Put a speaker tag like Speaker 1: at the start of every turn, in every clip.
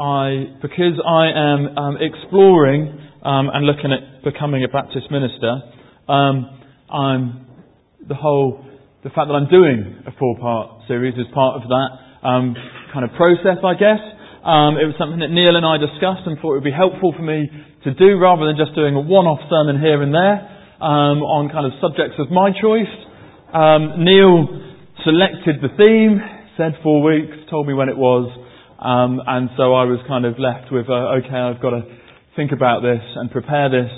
Speaker 1: I, because I am um, exploring um, and looking at becoming a Baptist minister, um, I'm the whole the fact that I'm doing a four-part series is part of that um, kind of process, I guess. Um, it was something that Neil and I discussed and thought it would be helpful for me to do rather than just doing a one-off sermon here and there um, on kind of subjects of my choice. Neil selected the theme, said four weeks, told me when it was, um, and so I was kind of left with, uh, okay, I've got to think about this and prepare this.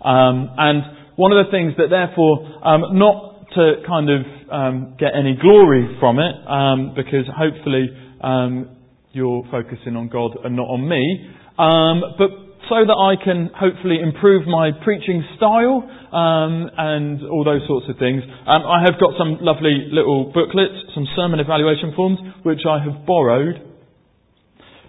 Speaker 1: Um, and one of the things that therefore, um, not to kind of um, get any glory from it, um, because hopefully um, you're focusing on God and not on me, but so that I can hopefully improve my preaching style and all those sorts of things. I have got some lovely little booklets, some sermon evaluation forms, which I have borrowed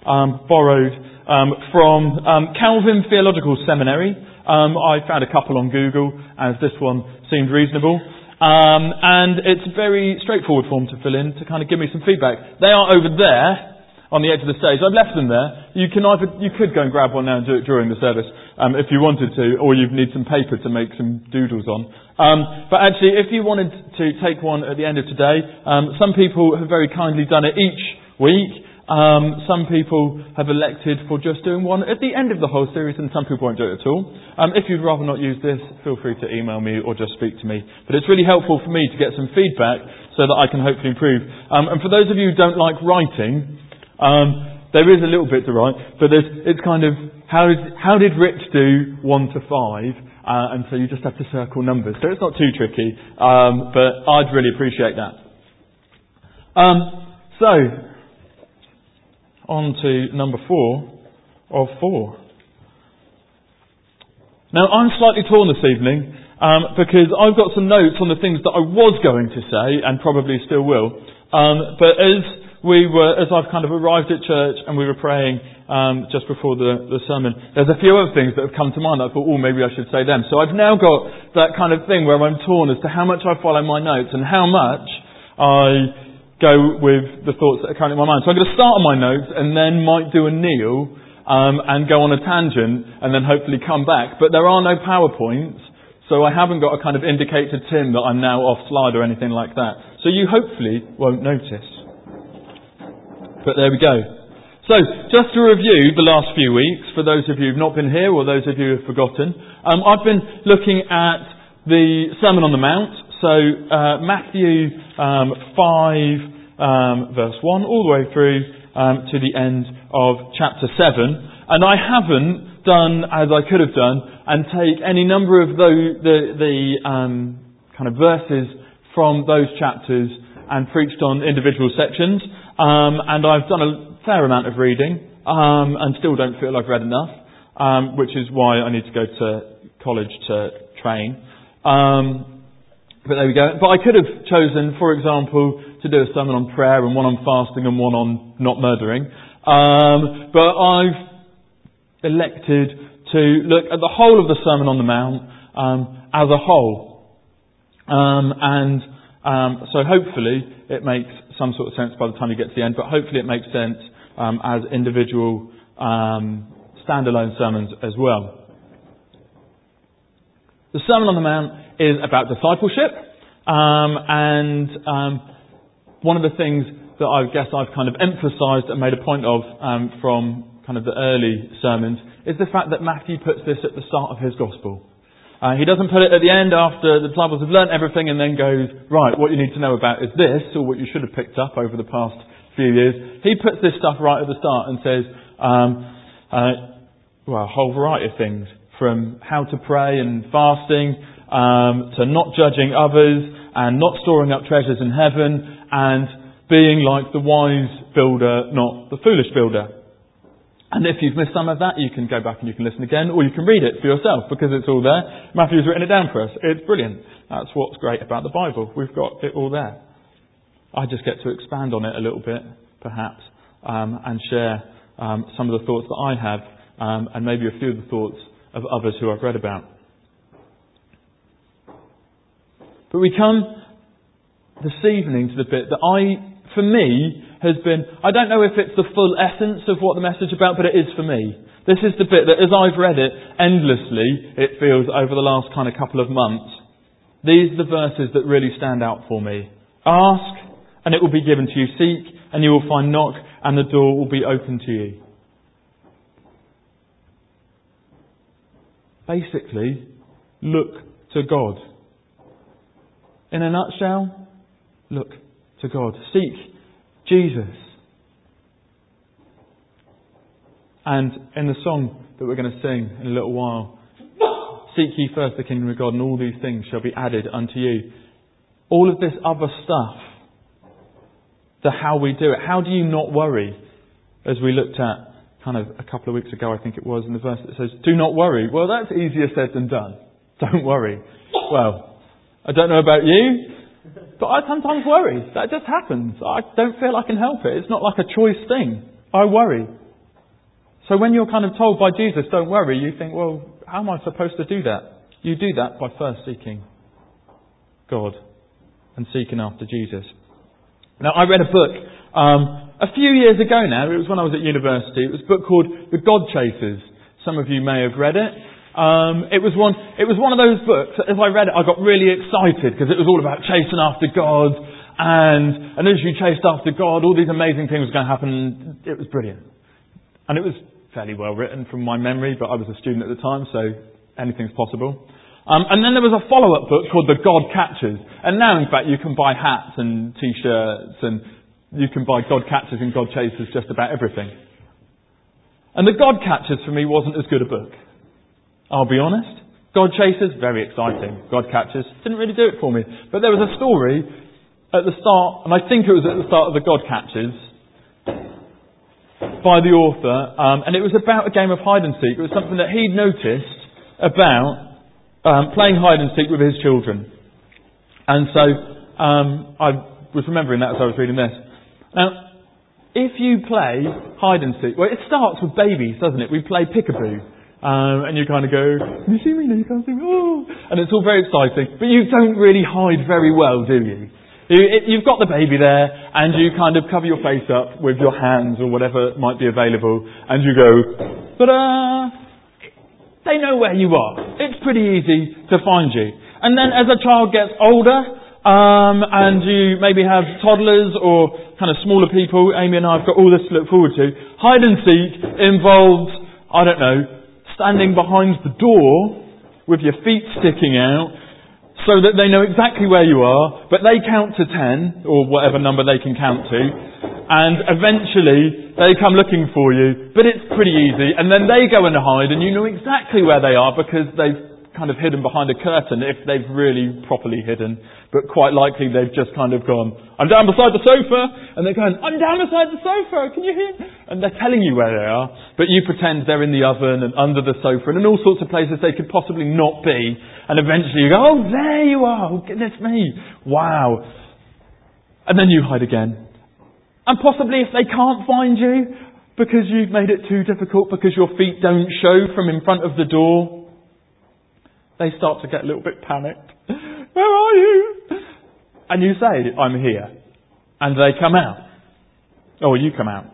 Speaker 1: um, borrowed um, from um, Calvin Theological Seminary. Um, I found a couple on Google, as this one seemed reasonable. Um, and it's a very straightforward form to fill in to kind of give me some feedback. They are over there on the edge of the stage. I've left them there. You can either you could go and grab one now and do it during the service um, if you wanted to, or you'd need some paper to make some doodles on. Um, but actually, if you wanted to take one at the end of today, um, some people have very kindly done it each week. Um, some people have elected for just doing one at the end of the whole series, and some people won't do it at all. Um, if you'd rather not use this, feel free to email me or just speak to me. But it's really helpful for me to get some feedback so that I can hopefully improve. Um, and for those of you who don't like writing, um, there is a little bit to write, but it's kind of how, is, how did Rich do one to five? Uh, and so you just have to circle numbers. So it's not too tricky, um, but I'd really appreciate that. Um, so on to number four of four. Now, I'm slightly torn this evening um, because I've got some notes on the things that I was going to say and probably still will. Um, but as we were, as I've kind of arrived at church and we were praying um, just before the, the sermon, there's a few other things that have come to mind. I thought, oh, maybe I should say them. So I've now got that kind of thing where I'm torn as to how much I follow my notes and how much I go with the thoughts that are currently in my mind. So I'm going to start on my notes and then might do a Neil um, and go on a tangent and then hopefully come back. But there are no PowerPoints, so I haven't got a kind of indicate to Tim that I'm now off slide or anything like that. So you hopefully won't notice. But there we go. So, just to review the last few weeks, for those of you who've not been here or those of you who've forgotten, um, I've been looking at the Sermon on the Mount. So, uh, Matthew um, 5, um, verse 1 all the way through um, to the end of chapter 7. And I haven't done as I could have done and take any number of the, the, um, kind of verses from those chapters and preached on individual sections. Um, and I've done a fair amount of reading um, and still don't feel I've read enough, um, which is why I need to go to college to train. but there we go. But I could have chosen, for example, to do a sermon on prayer and one on fasting and one on not murdering. Um, but I've elected to look at the whole of the Sermon on the Mount um, as a whole. Um, and um, so hopefully it makes some sort of sense by the time you get to the end, but hopefully it makes sense um, as individual um, standalone sermons as well. The Sermon on the Mount is about discipleship, um, and um, one of the things that I guess I've kind of emphasised and made a point of um, from kind of the early sermons is the fact that Matthew puts this at the start of his gospel. Uh, he doesn't put it at the end after the disciples have learnt everything and then goes, right, what you need to know about is this, or what you should have picked up over the past few years. He puts this stuff right at the start and says, um, uh, well, a whole variety of things, from how to pray and fasting, um, to not judging others, and not storing up treasures in heaven, and being like the wise builder, not the foolish builder. And if you've missed some of that, you can go back and you can listen again, or you can read it for yourself because it's all there. Matthew's written it down for us. It's brilliant. That's what's great about the Bible. We've got it all there. I just get to expand on it a little bit, perhaps, um, and share um, some of the thoughts that I have, um, and maybe a few of the thoughts of others who I've read about. But we come this evening to the bit that I, for me, has been, I don't know if it's the full essence of what the message about, but it is for me. This is the bit that as I've read it endlessly, it feels over the last kind of couple of months, these are the verses that really stand out for me. Ask, and it will be given to you. Seek, and you will find. Knock, and the door will be open to you. Basically, look to God. In a nutshell, look to God. Seek Jesus. And in the song that we're going to sing in a little while, Seek ye first the kingdom of God, and all these things shall be added unto you. All of this other stuff, the how we do it. How do you not worry? As we looked at kind of a couple of weeks ago, I think it was, in the verse that says, Do not worry. Well, that's easier said than done. Don't worry. Well, I don't know about you, but I sometimes worry. That just happens. I don't feel I can help it. It's not like a choice thing. I worry. So when you're kind of told by Jesus, don't worry, you think, well, how am I supposed to do that? You do that by first seeking God and seeking after Jesus. Now, I read a book um, a few years ago now. It was when I was at university. It was a book called The God Chasers. Some of you may have read it. Um, it was one. It was one of those books. As I read it, I got really excited because it was all about chasing after God, and and as you chased after God, all these amazing things were going to happen. It was brilliant, and it was fairly well written from my memory, but I was a student at the time, so anything's possible. Um, and then there was a follow-up book called The God Catchers. And now, in fact, you can buy hats and t-shirts and you can buy God Catchers and God Chasers just about everything. And The God Catchers for me wasn't as good a book. I'll be honest. God Chasers, very exciting. God Catchers, didn't really do it for me. But there was a story at the start, and I think it was at the start of the God Catchers, by the author, um, and it was about a game of hide and seek. It was something that he'd noticed about um, playing hide and seek with his children. And so um, I was remembering that as I was reading this. Now, if you play hide and seek, well, it starts with babies, doesn't it? We play peekaboo. Um, and you kind of go, can you see me? No, you can't see me. Oh. And it's all very exciting. But you don't really hide very well, do you? You've got the baby there, and you kind of cover your face up with your hands or whatever might be available, and you go, ta-da! They know where you are. It's pretty easy to find you. And then as a child gets older, um, and you maybe have toddlers or kind of smaller people, Amy and I have got all this to look forward to. Hide and seek involves, I don't know, standing behind the door with your feet sticking out so that they know exactly where you are, but they count to ten, or whatever number they can count to, and eventually they come looking for you, but it's pretty easy, and then they go and hide, and you know exactly where they are because they've kind of hidden behind a curtain if they've really properly hidden. But quite likely they've just kind of gone, I'm down beside the sofa, and they're going, I'm down beside the sofa, can you hear? And they're telling you where they are, but you pretend they're in the oven and under the sofa and in all sorts of places they could possibly not be. And eventually you go, oh, there you are, oh, goodness me, wow. And then you hide again. And possibly if they can't find you, because you've made it too difficult, because your feet don't show from in front of the door, they start to get a little bit panicked. Where are you? And you say, I'm here. And they come out. Or you come out.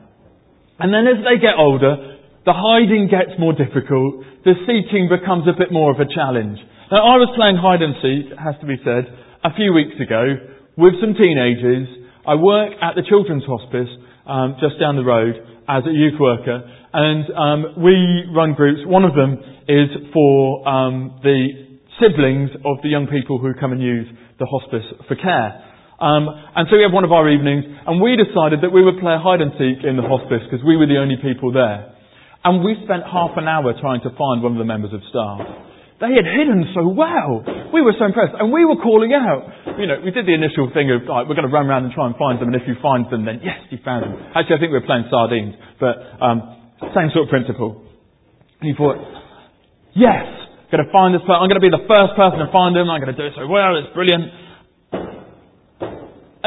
Speaker 1: And then as they get older, the hiding gets more difficult. The seeking becomes a bit more of a challenge. Now, I was playing hide and seek, it has to be said, a few weeks ago with some teenagers. I work at the Children's Hospice um, just down the road as a youth worker, and um, we run groups. One of them is for um, the siblings of the young people who come and use the hospice for care. Um, and so we have one of our evenings, and we decided that we would play hide and seek in the hospice because we were the only people there. And we spent half an hour trying to find one of the members of staff. They had hidden so well. We were so impressed. And we were calling out. You know, we did the initial thing of, like, we're going to run around and try and find them, and if you find them, then yes, you found them. Actually, I think we were playing sardines, but um, same sort of principle. And he thought, yes, I'm going to find this person. I'm going to be the first person to find him. I'm going to do it so well. It's brilliant.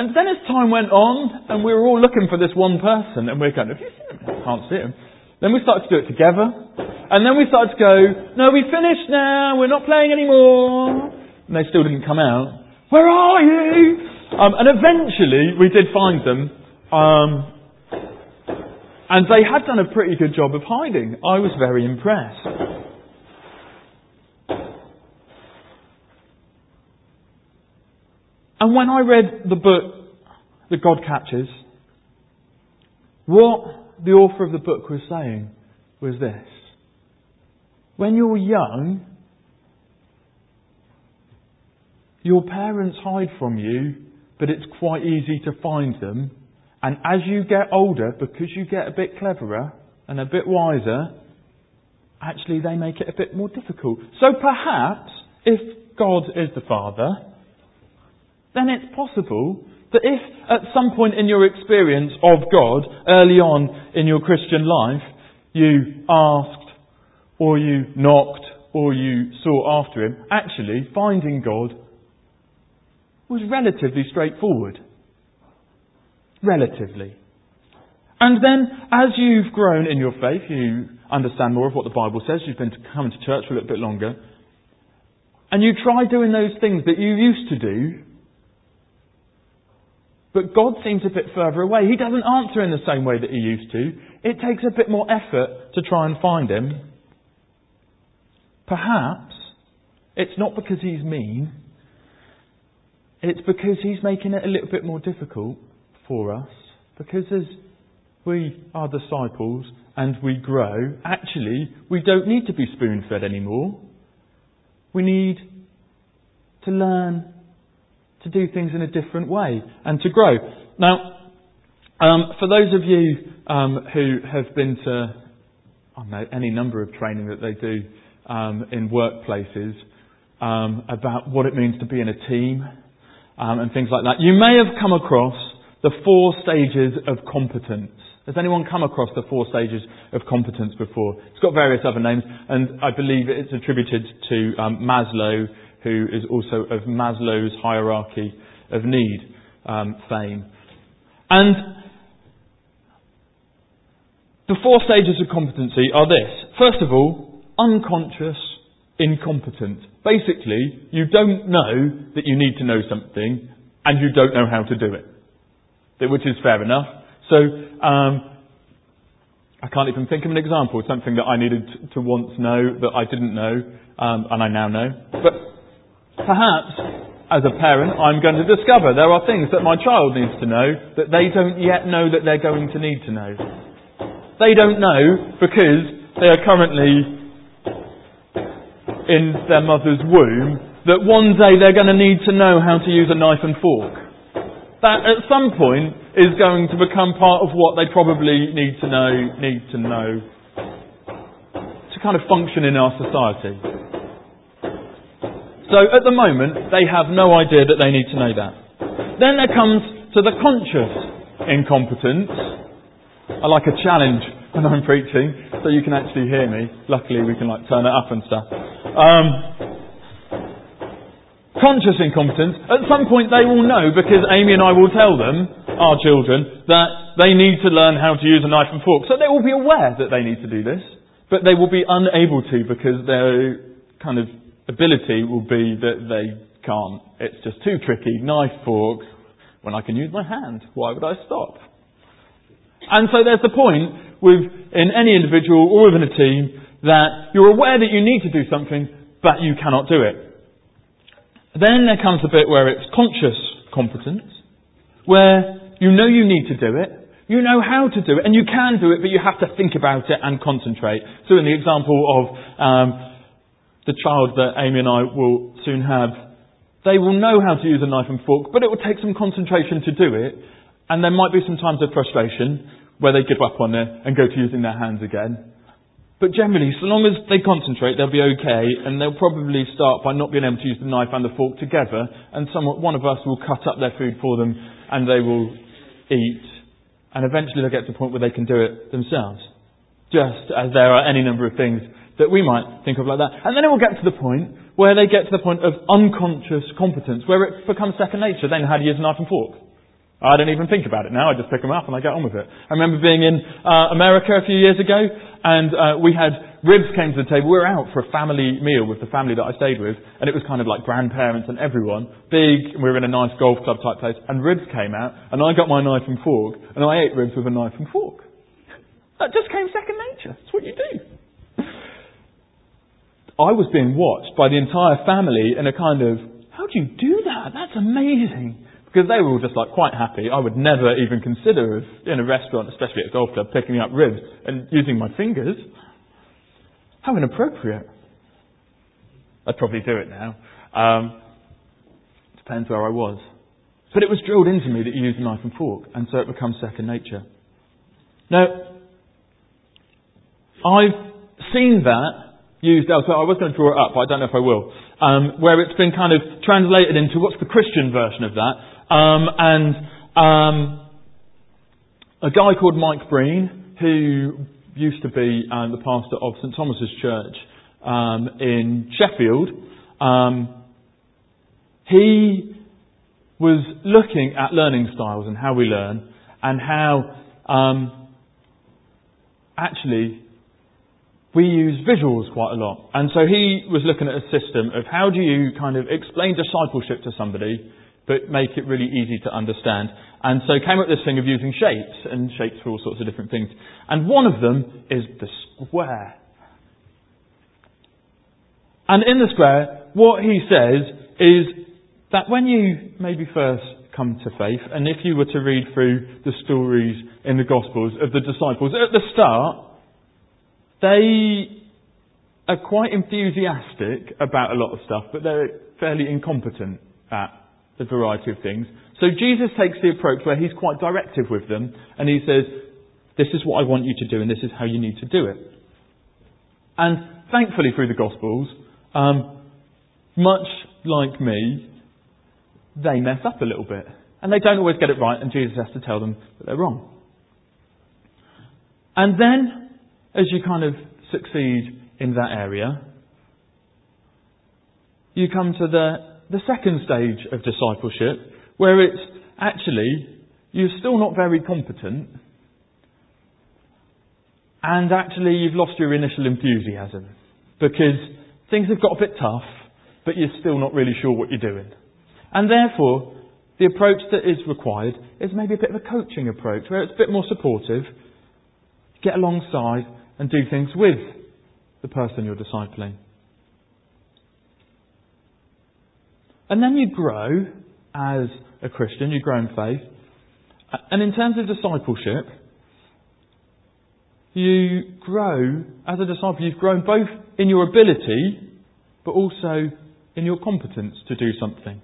Speaker 1: And then as time went on, and we were all looking for this one person, and we're going, have you seen him? I can't see him. Then we started to do it together. And then we started to go, no, we finished now. We're not playing anymore. And they still didn't come out. Where are you? Um, and eventually we did find them Um, and they had done a pretty good job of hiding. I was very impressed. And when I read the book that God Catchers, what the author of the book was saying was this. When you're young, your parents hide from you, but it's quite easy to find them. And as you get older, because you get a bit cleverer and a bit wiser, actually they make it a bit more difficult. So perhaps, if God is the Father, then it's possible that if at some point in your experience of God, early on in your Christian life, you asked, or you knocked, or you sought after Him, actually finding God was relatively straightforward. Relatively. And then, as you've grown in your faith, you understand more of what the Bible says, you've been come to church for a little bit longer, and you try doing those things that you used to do, but God seems a bit further away. He doesn't answer in the same way that He used to. It takes a bit more effort to try and find Him. Perhaps it's not because He's mean, it's because He's making it a little bit more difficult for us. Because as we are disciples and we grow, actually, we don't need to be spoon fed anymore. We need to learn to do things in a different way and to grow. Now, um, for those of you um, who have been to know, any number of training that they do um, in workplaces um, about what it means to be in a team um, and things like that, you may have come across the four stages of competence. Has anyone come across the four stages of competence before? It's got various other names, and I believe it's attributed to um, Maslow, who is also of Maslow's hierarchy of need um, fame. And the four stages of competency are this. First of all, unconscious incompetent. Basically, you don't know that you need to know something and you don't know how to do it. Which is fair enough. So, um, I can't even think of an example, something that I needed to once know that I didn't know, um, and I now know. But Perhaps, as a parent, I'm going to discover there are things that my child needs to know that they don't yet know that they're going to need to know. They don't know because they are currently in their mother's womb that one day they're going to need to know how to use a knife and fork. That at some point is going to become part of what they probably need to know, need to know to kind of function in our society. So at the moment, they have no idea that they need to know that. Then there comes to the conscious incompetence. I like a challenge when I'm preaching, so you can actually hear me. Luckily, we can like turn it up and stuff. Um, conscious incompetence. At some point, they will know because Amy and I will tell them, our children, that they need to learn how to use a knife and fork. So they will be aware that they need to do this, but they will be unable to because they're kind of ability will be that they can't. It's just too tricky. Knife, fork, when I can use my hand. Why would I stop? And so there's the point with, in any individual or within a team, that you're aware that you need to do something, but you cannot do it. Then there comes the bit where it's conscious competence, where you know you need to do it, you know how to do it, and you can do it, but you have to think about it and concentrate. So in the example of um, the child that Amy and I will soon have, they will know how to use a knife and fork, but it will take some concentration to do it, and there might be some times of frustration where they give up on it and go to using their hands again. But generally, so long as they concentrate, they'll be okay, and they'll probably start by not being able to use the knife and the fork together, and one of us will cut up their food for them, and they will eat, and eventually they'll get to the point where they can do it themselves. Just as there are any number of things that we might think of like that. And then it will get to the point where they get to the point of unconscious competence, where it becomes second nature. Then how do you use a knife and fork. I don't even think about it now. I just pick them up and I get on with it. I remember being in uh, America a few years ago, and uh, we had ribs came to the table. We were out for a family meal with the family that I stayed with, and it was kind of like grandparents and everyone. Big, we were in a nice golf club type place, and ribs came out, and I got my knife and fork, and I ate ribs with a knife and fork. That just came second nature. That's what you do. I was being watched by the entire family in a kind of, how do you do that? That's amazing. Because they were all just like quite happy. I would never even consider in a restaurant, especially at a golf club, picking up ribs and using my fingers. How inappropriate. I'd probably do it now. Um, depends where I was. But it was drilled into me that you use a knife and fork, and so it becomes second nature. Now, I've seen that used elsewhere. I was going to draw it up, but I don't know if I will. Um, where it's been kind of translated into what's the Christian version of that. Um, and um, a guy called Mike Breen, who used to be uh, the pastor of St Thomas's Church um, in Sheffield, um, he was looking at learning styles and how we learn, and how um, actually we use visuals quite a lot. And so he was looking at a system of how do you kind of explain discipleship to somebody but make it really easy to understand. And so came up with this thing of using shapes, and shapes for all sorts of different things. And one of them is the square. And in the square, what he says is that when you maybe first come to faith, and if you were to read through the stories in the Gospels of the disciples, at the start, they are quite enthusiastic about a lot of stuff, but they're fairly incompetent at a variety of things. So Jesus takes the approach where he's quite directive with them and he says, This is what I want you to do and this is how you need to do it. And thankfully, through the Gospels, um, much like me, they mess up a little bit. And they don't always get it right, and Jesus has to tell them that they're wrong. And then, as you kind of succeed in that area, you come to the the second stage of discipleship, where it's actually you're still not very competent, and actually you've lost your initial enthusiasm because things have got a bit tough, but you're still not really sure what you're doing. And therefore, the approach that is required is maybe a bit of a coaching approach where it's a bit more supportive, get alongside and do things with the person you're discipling. And then you grow as a Christian, you grow in faith. And in terms of discipleship, you grow as a disciple. You've grown both in your ability, but also in your competence to do something.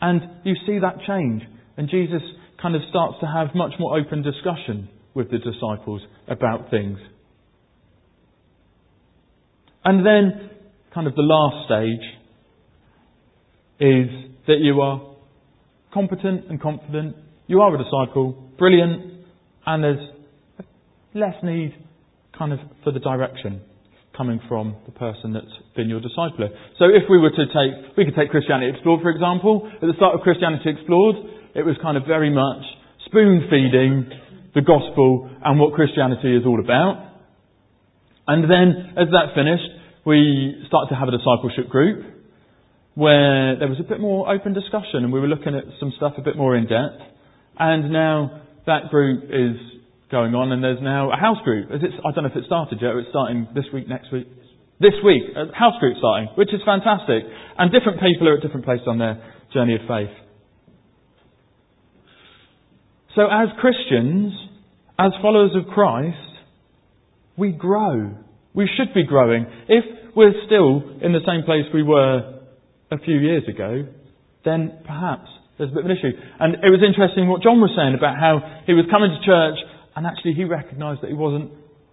Speaker 1: And you see that change. And Jesus kind of starts to have much more open discussion with the disciples about things. And then kind of the last stage is that you are competent and confident, you are a disciple, brilliant, and there's less need kind of for the direction coming from the person that's been your discipler. So if we were to take, we could take Christianity Explored for example. At the start of Christianity Explored, it was kind of very much spoon feeding the gospel and what Christianity is all about. And then as that finished, we started to have a discipleship group where there was a bit more open discussion and we were looking at some stuff a bit more in depth. And now that group is going on and there's now a house group. I don't know if it started yet, it's starting this week, next week. This week, a house group starting, which is fantastic. And different people are at different places on their journey of faith. So as Christians, as followers of Christ, we grow we should be growing. If we're still in the same place we were a few years ago, then perhaps there's a bit of an issue. And it was interesting what John was saying about how he was coming to church and actually he recognised that he wasn't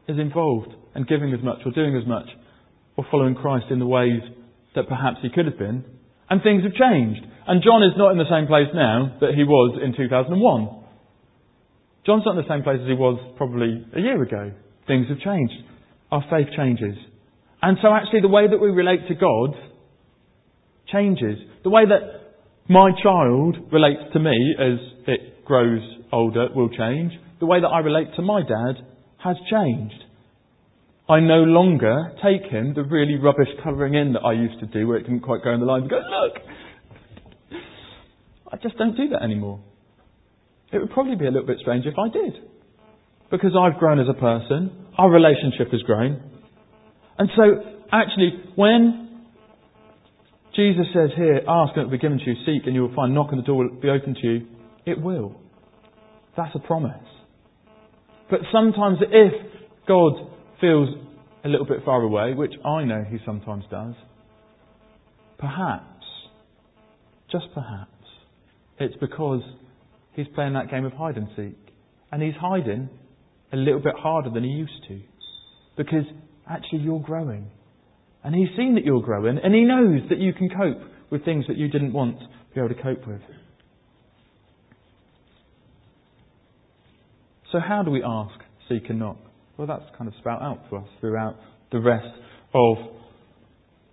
Speaker 1: as involved and giving as much or doing as much or following Christ in the ways that perhaps he could have been. And things have changed. And John is not in the same place now that he was in 2001. John's not in the same place as he was probably a year ago. Things have changed our faith changes. And so actually the way that we relate to God changes. The way that my child relates to me as it grows older will change. The way that I relate to my dad has changed. I no longer take him the really rubbish colouring in that I used to do where it didn't quite go in the lines and go, look! I just don't do that anymore. It would probably be a little bit strange if I did. Because I've grown as a person, our relationship has grown. And so, actually, when Jesus says here, ask and it will be given to you, seek and you will find, knock and the door will be open to you, it will. That's a promise. But sometimes if God feels a little bit far away, which I know He sometimes does, perhaps, just perhaps, it's because He's playing that game of hide and seek. And He's hiding a little bit harder than He used to. Because actually you're growing. And He's seen that you're growing, and He knows that you can cope with things that you didn't want to be able to cope with. So, how do we ask, seek, and knock? Well, that's kind of spout out for us throughout the rest of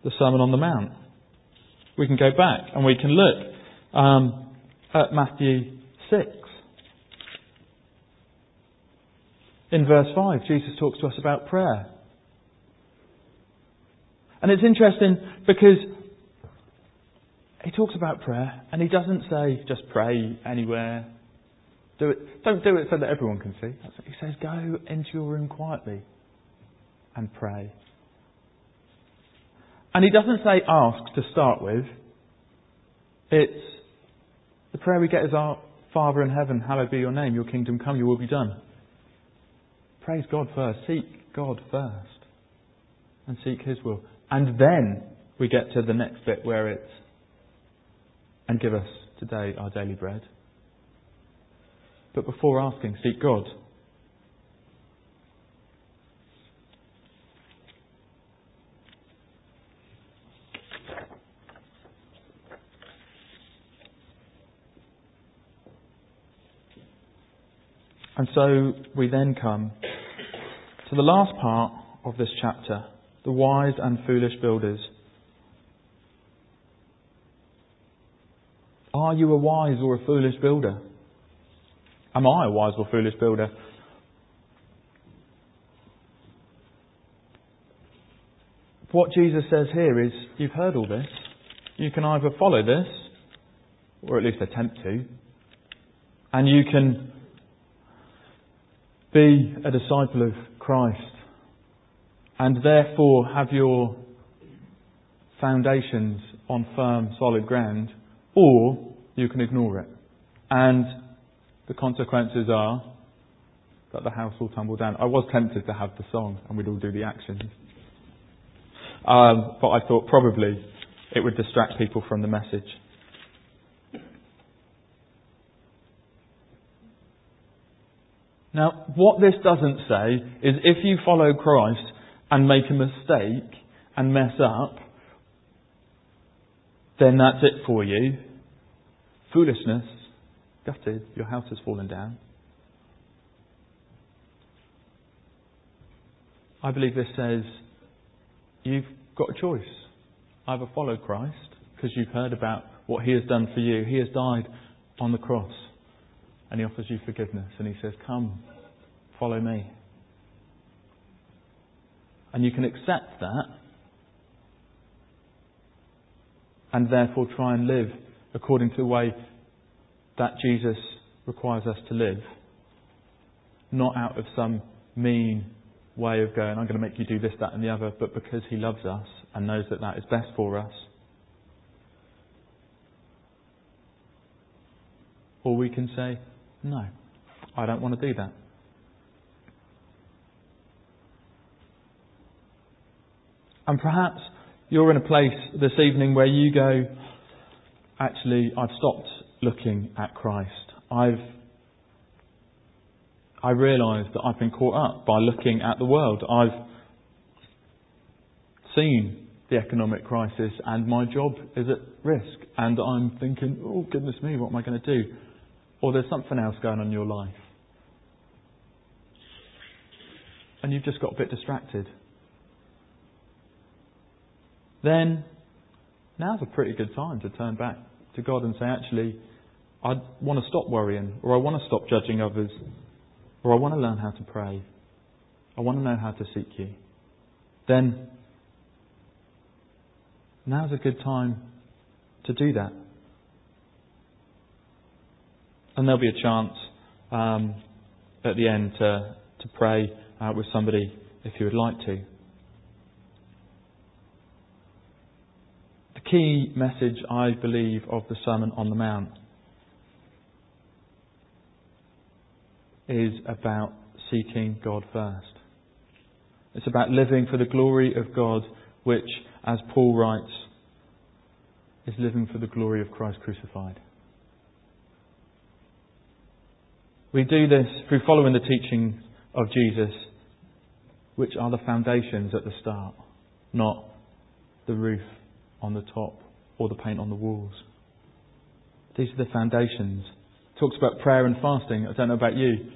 Speaker 1: the Sermon on the Mount. We can go back and we can look um, at Matthew 6. In verse 5, Jesus talks to us about prayer. And it's interesting because he talks about prayer and he doesn't say just pray anywhere. Do it. Don't do it so that everyone can see. He says go into your room quietly and pray. And he doesn't say ask to start with. It's the prayer we get is our Father in heaven, hallowed be your name, your kingdom come, your will be done. Praise God first. Seek God first. And seek His will. And then we get to the next bit where it's, and give us today our daily bread. But before asking, seek God. And so we then come to the last part of this chapter the wise and foolish builders. Are you a wise or a foolish builder? Am I a wise or foolish builder? What Jesus says here is you've heard all this. You can either follow this, or at least attempt to, and you can be a disciple of Christ and therefore have your foundations on firm, solid ground, or you can ignore it. And the consequences are that the house will tumble down. I was tempted to have the song and we'd all do the actions. Um, but I thought probably it would distract people from the message. Now, what this doesn't say is if you follow Christ and make a mistake and mess up, then that's it for you. Foolishness, gutted, your house has fallen down. I believe this says you've got a choice. Either follow Christ, because you've heard about what He has done for you. He has died on the cross and he offers you forgiveness and he says, Come, follow me. And you can accept that and therefore try and live according to the way that Jesus requires us to live. Not out of some mean way of going, I'm going to make you do this, that, and the other, but because he loves us and knows that that is best for us. Or we can say, no, I don't want to do that. And perhaps you're in a place this evening where you go, actually, I've stopped looking at Christ. I've I realise that I've been caught up by looking at the world. I've seen the economic crisis and my job is at risk and I'm thinking, oh goodness me, what am I going to do? Or there's something else going on in your life. And you've just got a bit distracted. Then, now's a pretty good time to turn back to God and say, actually, I want to stop worrying, or I want to stop judging others, or I want to learn how to pray. I want to know how to seek you, then now's a good time to do that. And there'll be a chance um, at the end to, to pray uh, with somebody if you would like to. The key message, I believe, of the Sermon on the Mount is about seeking God first. It's about living for the glory of God, which, as Paul writes, is living for the glory of Christ crucified. We do this through following the teachings of Jesus, which are the foundations at the start, not the roof on the top or the paint on the walls. These are the foundations. It talks about prayer and fasting. I don't know about you.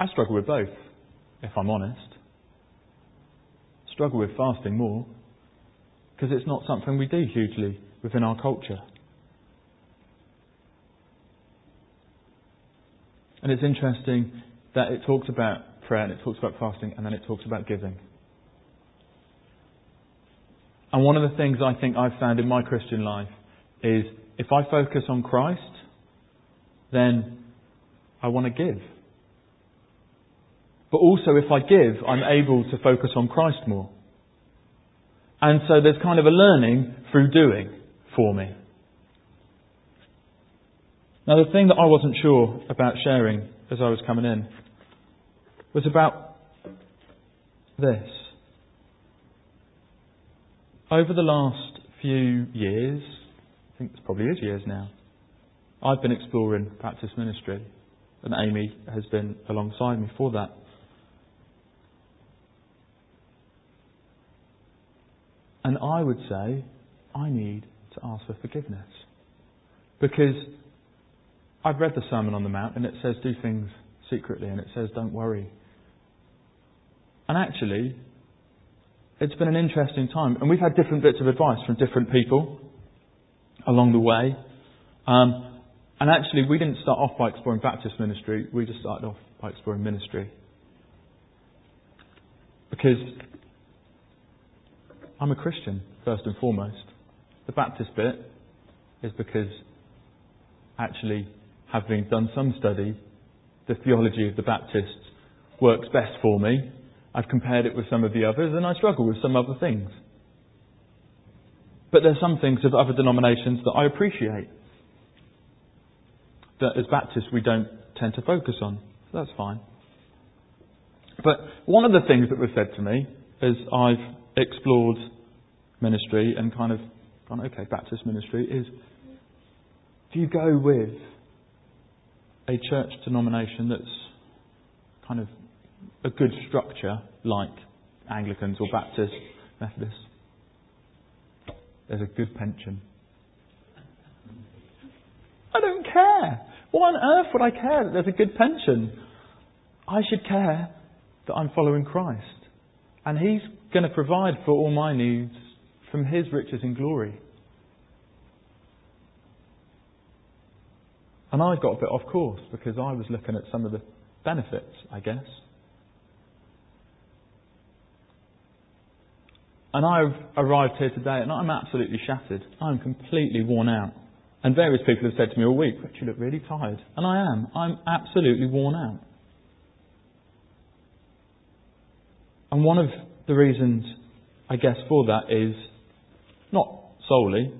Speaker 1: I struggle with both, if I'm honest. Struggle with fasting more because it's not something we do hugely within our culture. And it's interesting that it talks about prayer and it talks about fasting and then it talks about giving. And one of the things I think I've found in my Christian life is if I focus on Christ, then I want to give. But also, if I give, I'm able to focus on Christ more. And so there's kind of a learning through doing for me. Now, the thing that I wasn't sure about sharing as I was coming in was about this. Over the last few years, I think it probably is years now, I've been exploring Baptist ministry, and Amy has been alongside me for that. And I would say, I need to ask for forgiveness. Because I've read the Sermon on the Mount and it says do things secretly and it says don't worry. And actually, it's been an interesting time. And we've had different bits of advice from different people along the way. Um, and actually, we didn't start off by exploring Baptist ministry, we just started off by exploring ministry. Because I'm a Christian, first and foremost. The Baptist bit is because, actually, having done some study, the theology of the Baptists works best for me. I've compared it with some of the others, and I struggle with some other things. But there's some things of other denominations that I appreciate. That as Baptists we don't tend to focus on. So that's fine. But one of the things that was said to me as I've explored ministry and kind of gone, okay, Baptist ministry is do you go with a church denomination that's kind of a good structure like Anglicans or Baptists, Methodists? There's a good pension. I don't care. Why on earth would I care that there's a good pension? I should care that I'm following Christ. And He's going to provide for all my needs from His riches and glory. And I got a bit off course because I was looking at some of the benefits, I guess. And I've arrived here today and I'm absolutely shattered. I'm completely worn out. And various people have said to me all week, Rich, you look really tired. And I am. I'm absolutely worn out. And one of the reasons, I guess, for that is not solely.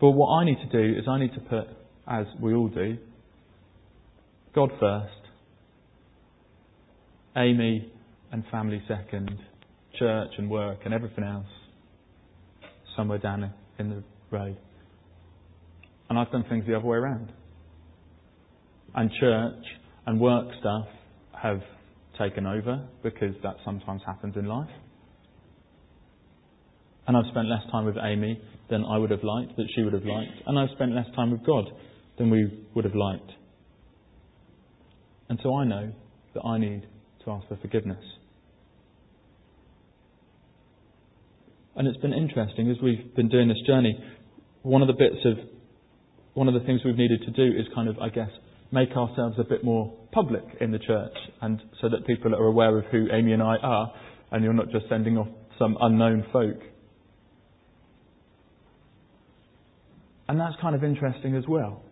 Speaker 1: But what I need to do is I need to put, as we all do, God first, Amy and family second, church and work and everything else somewhere down in the road. And I've done things the other way around. And church and work stuff have taken over because that sometimes happens in life. And I've spent less time with Amy than I would have liked, that she would have liked. And I've spent less time with God than we would have liked. And so I know that I need to ask for forgiveness. And it's been interesting as we've been doing this journey. One of the bits of, one of the things we've needed to do is kind of, I guess, make ourselves a bit more public in the church and so that people are aware of who Amy and I are and you're not just sending off some unknown folk. And that's kind of interesting as well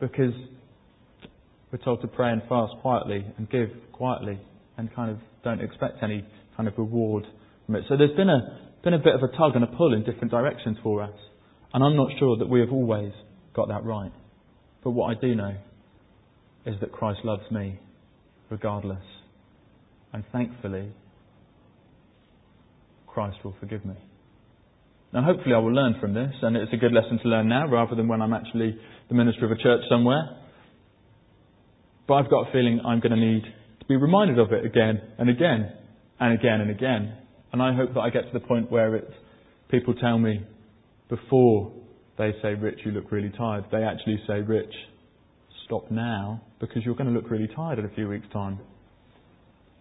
Speaker 1: because we're told to pray and fast quietly and give quietly and kind of don't expect any kind of reward from it. So there's been a, been a bit of a tug and a pull in different directions for us. And I'm not sure that we have always got that right. But what I do know is that Christ loves me regardless. And thankfully, Christ will forgive me. Now, hopefully, I will learn from this, and it's a good lesson to learn now rather than when I'm actually the minister of a church somewhere. But I've got a feeling I'm going to need to be reminded of it again and again and again and again. And I hope that I get to the point where it's people tell me before they say, Rich, you look really tired, they actually say, Rich, stop now because you're going to look really tired in a few weeks' time.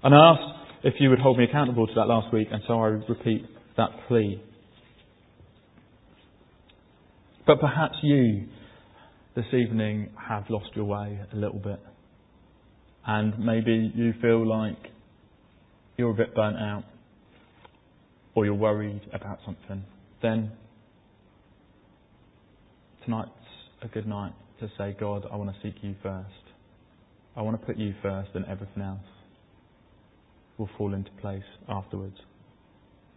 Speaker 1: And I asked if you would hold me accountable to that last week, and so I repeat that plea. But perhaps you this evening have lost your way a little bit. And maybe you feel like you're a bit burnt out or you're worried about something. Then tonight's a good night to say, God, I want to seek you first. I want to put you first and everything else will fall into place afterwards.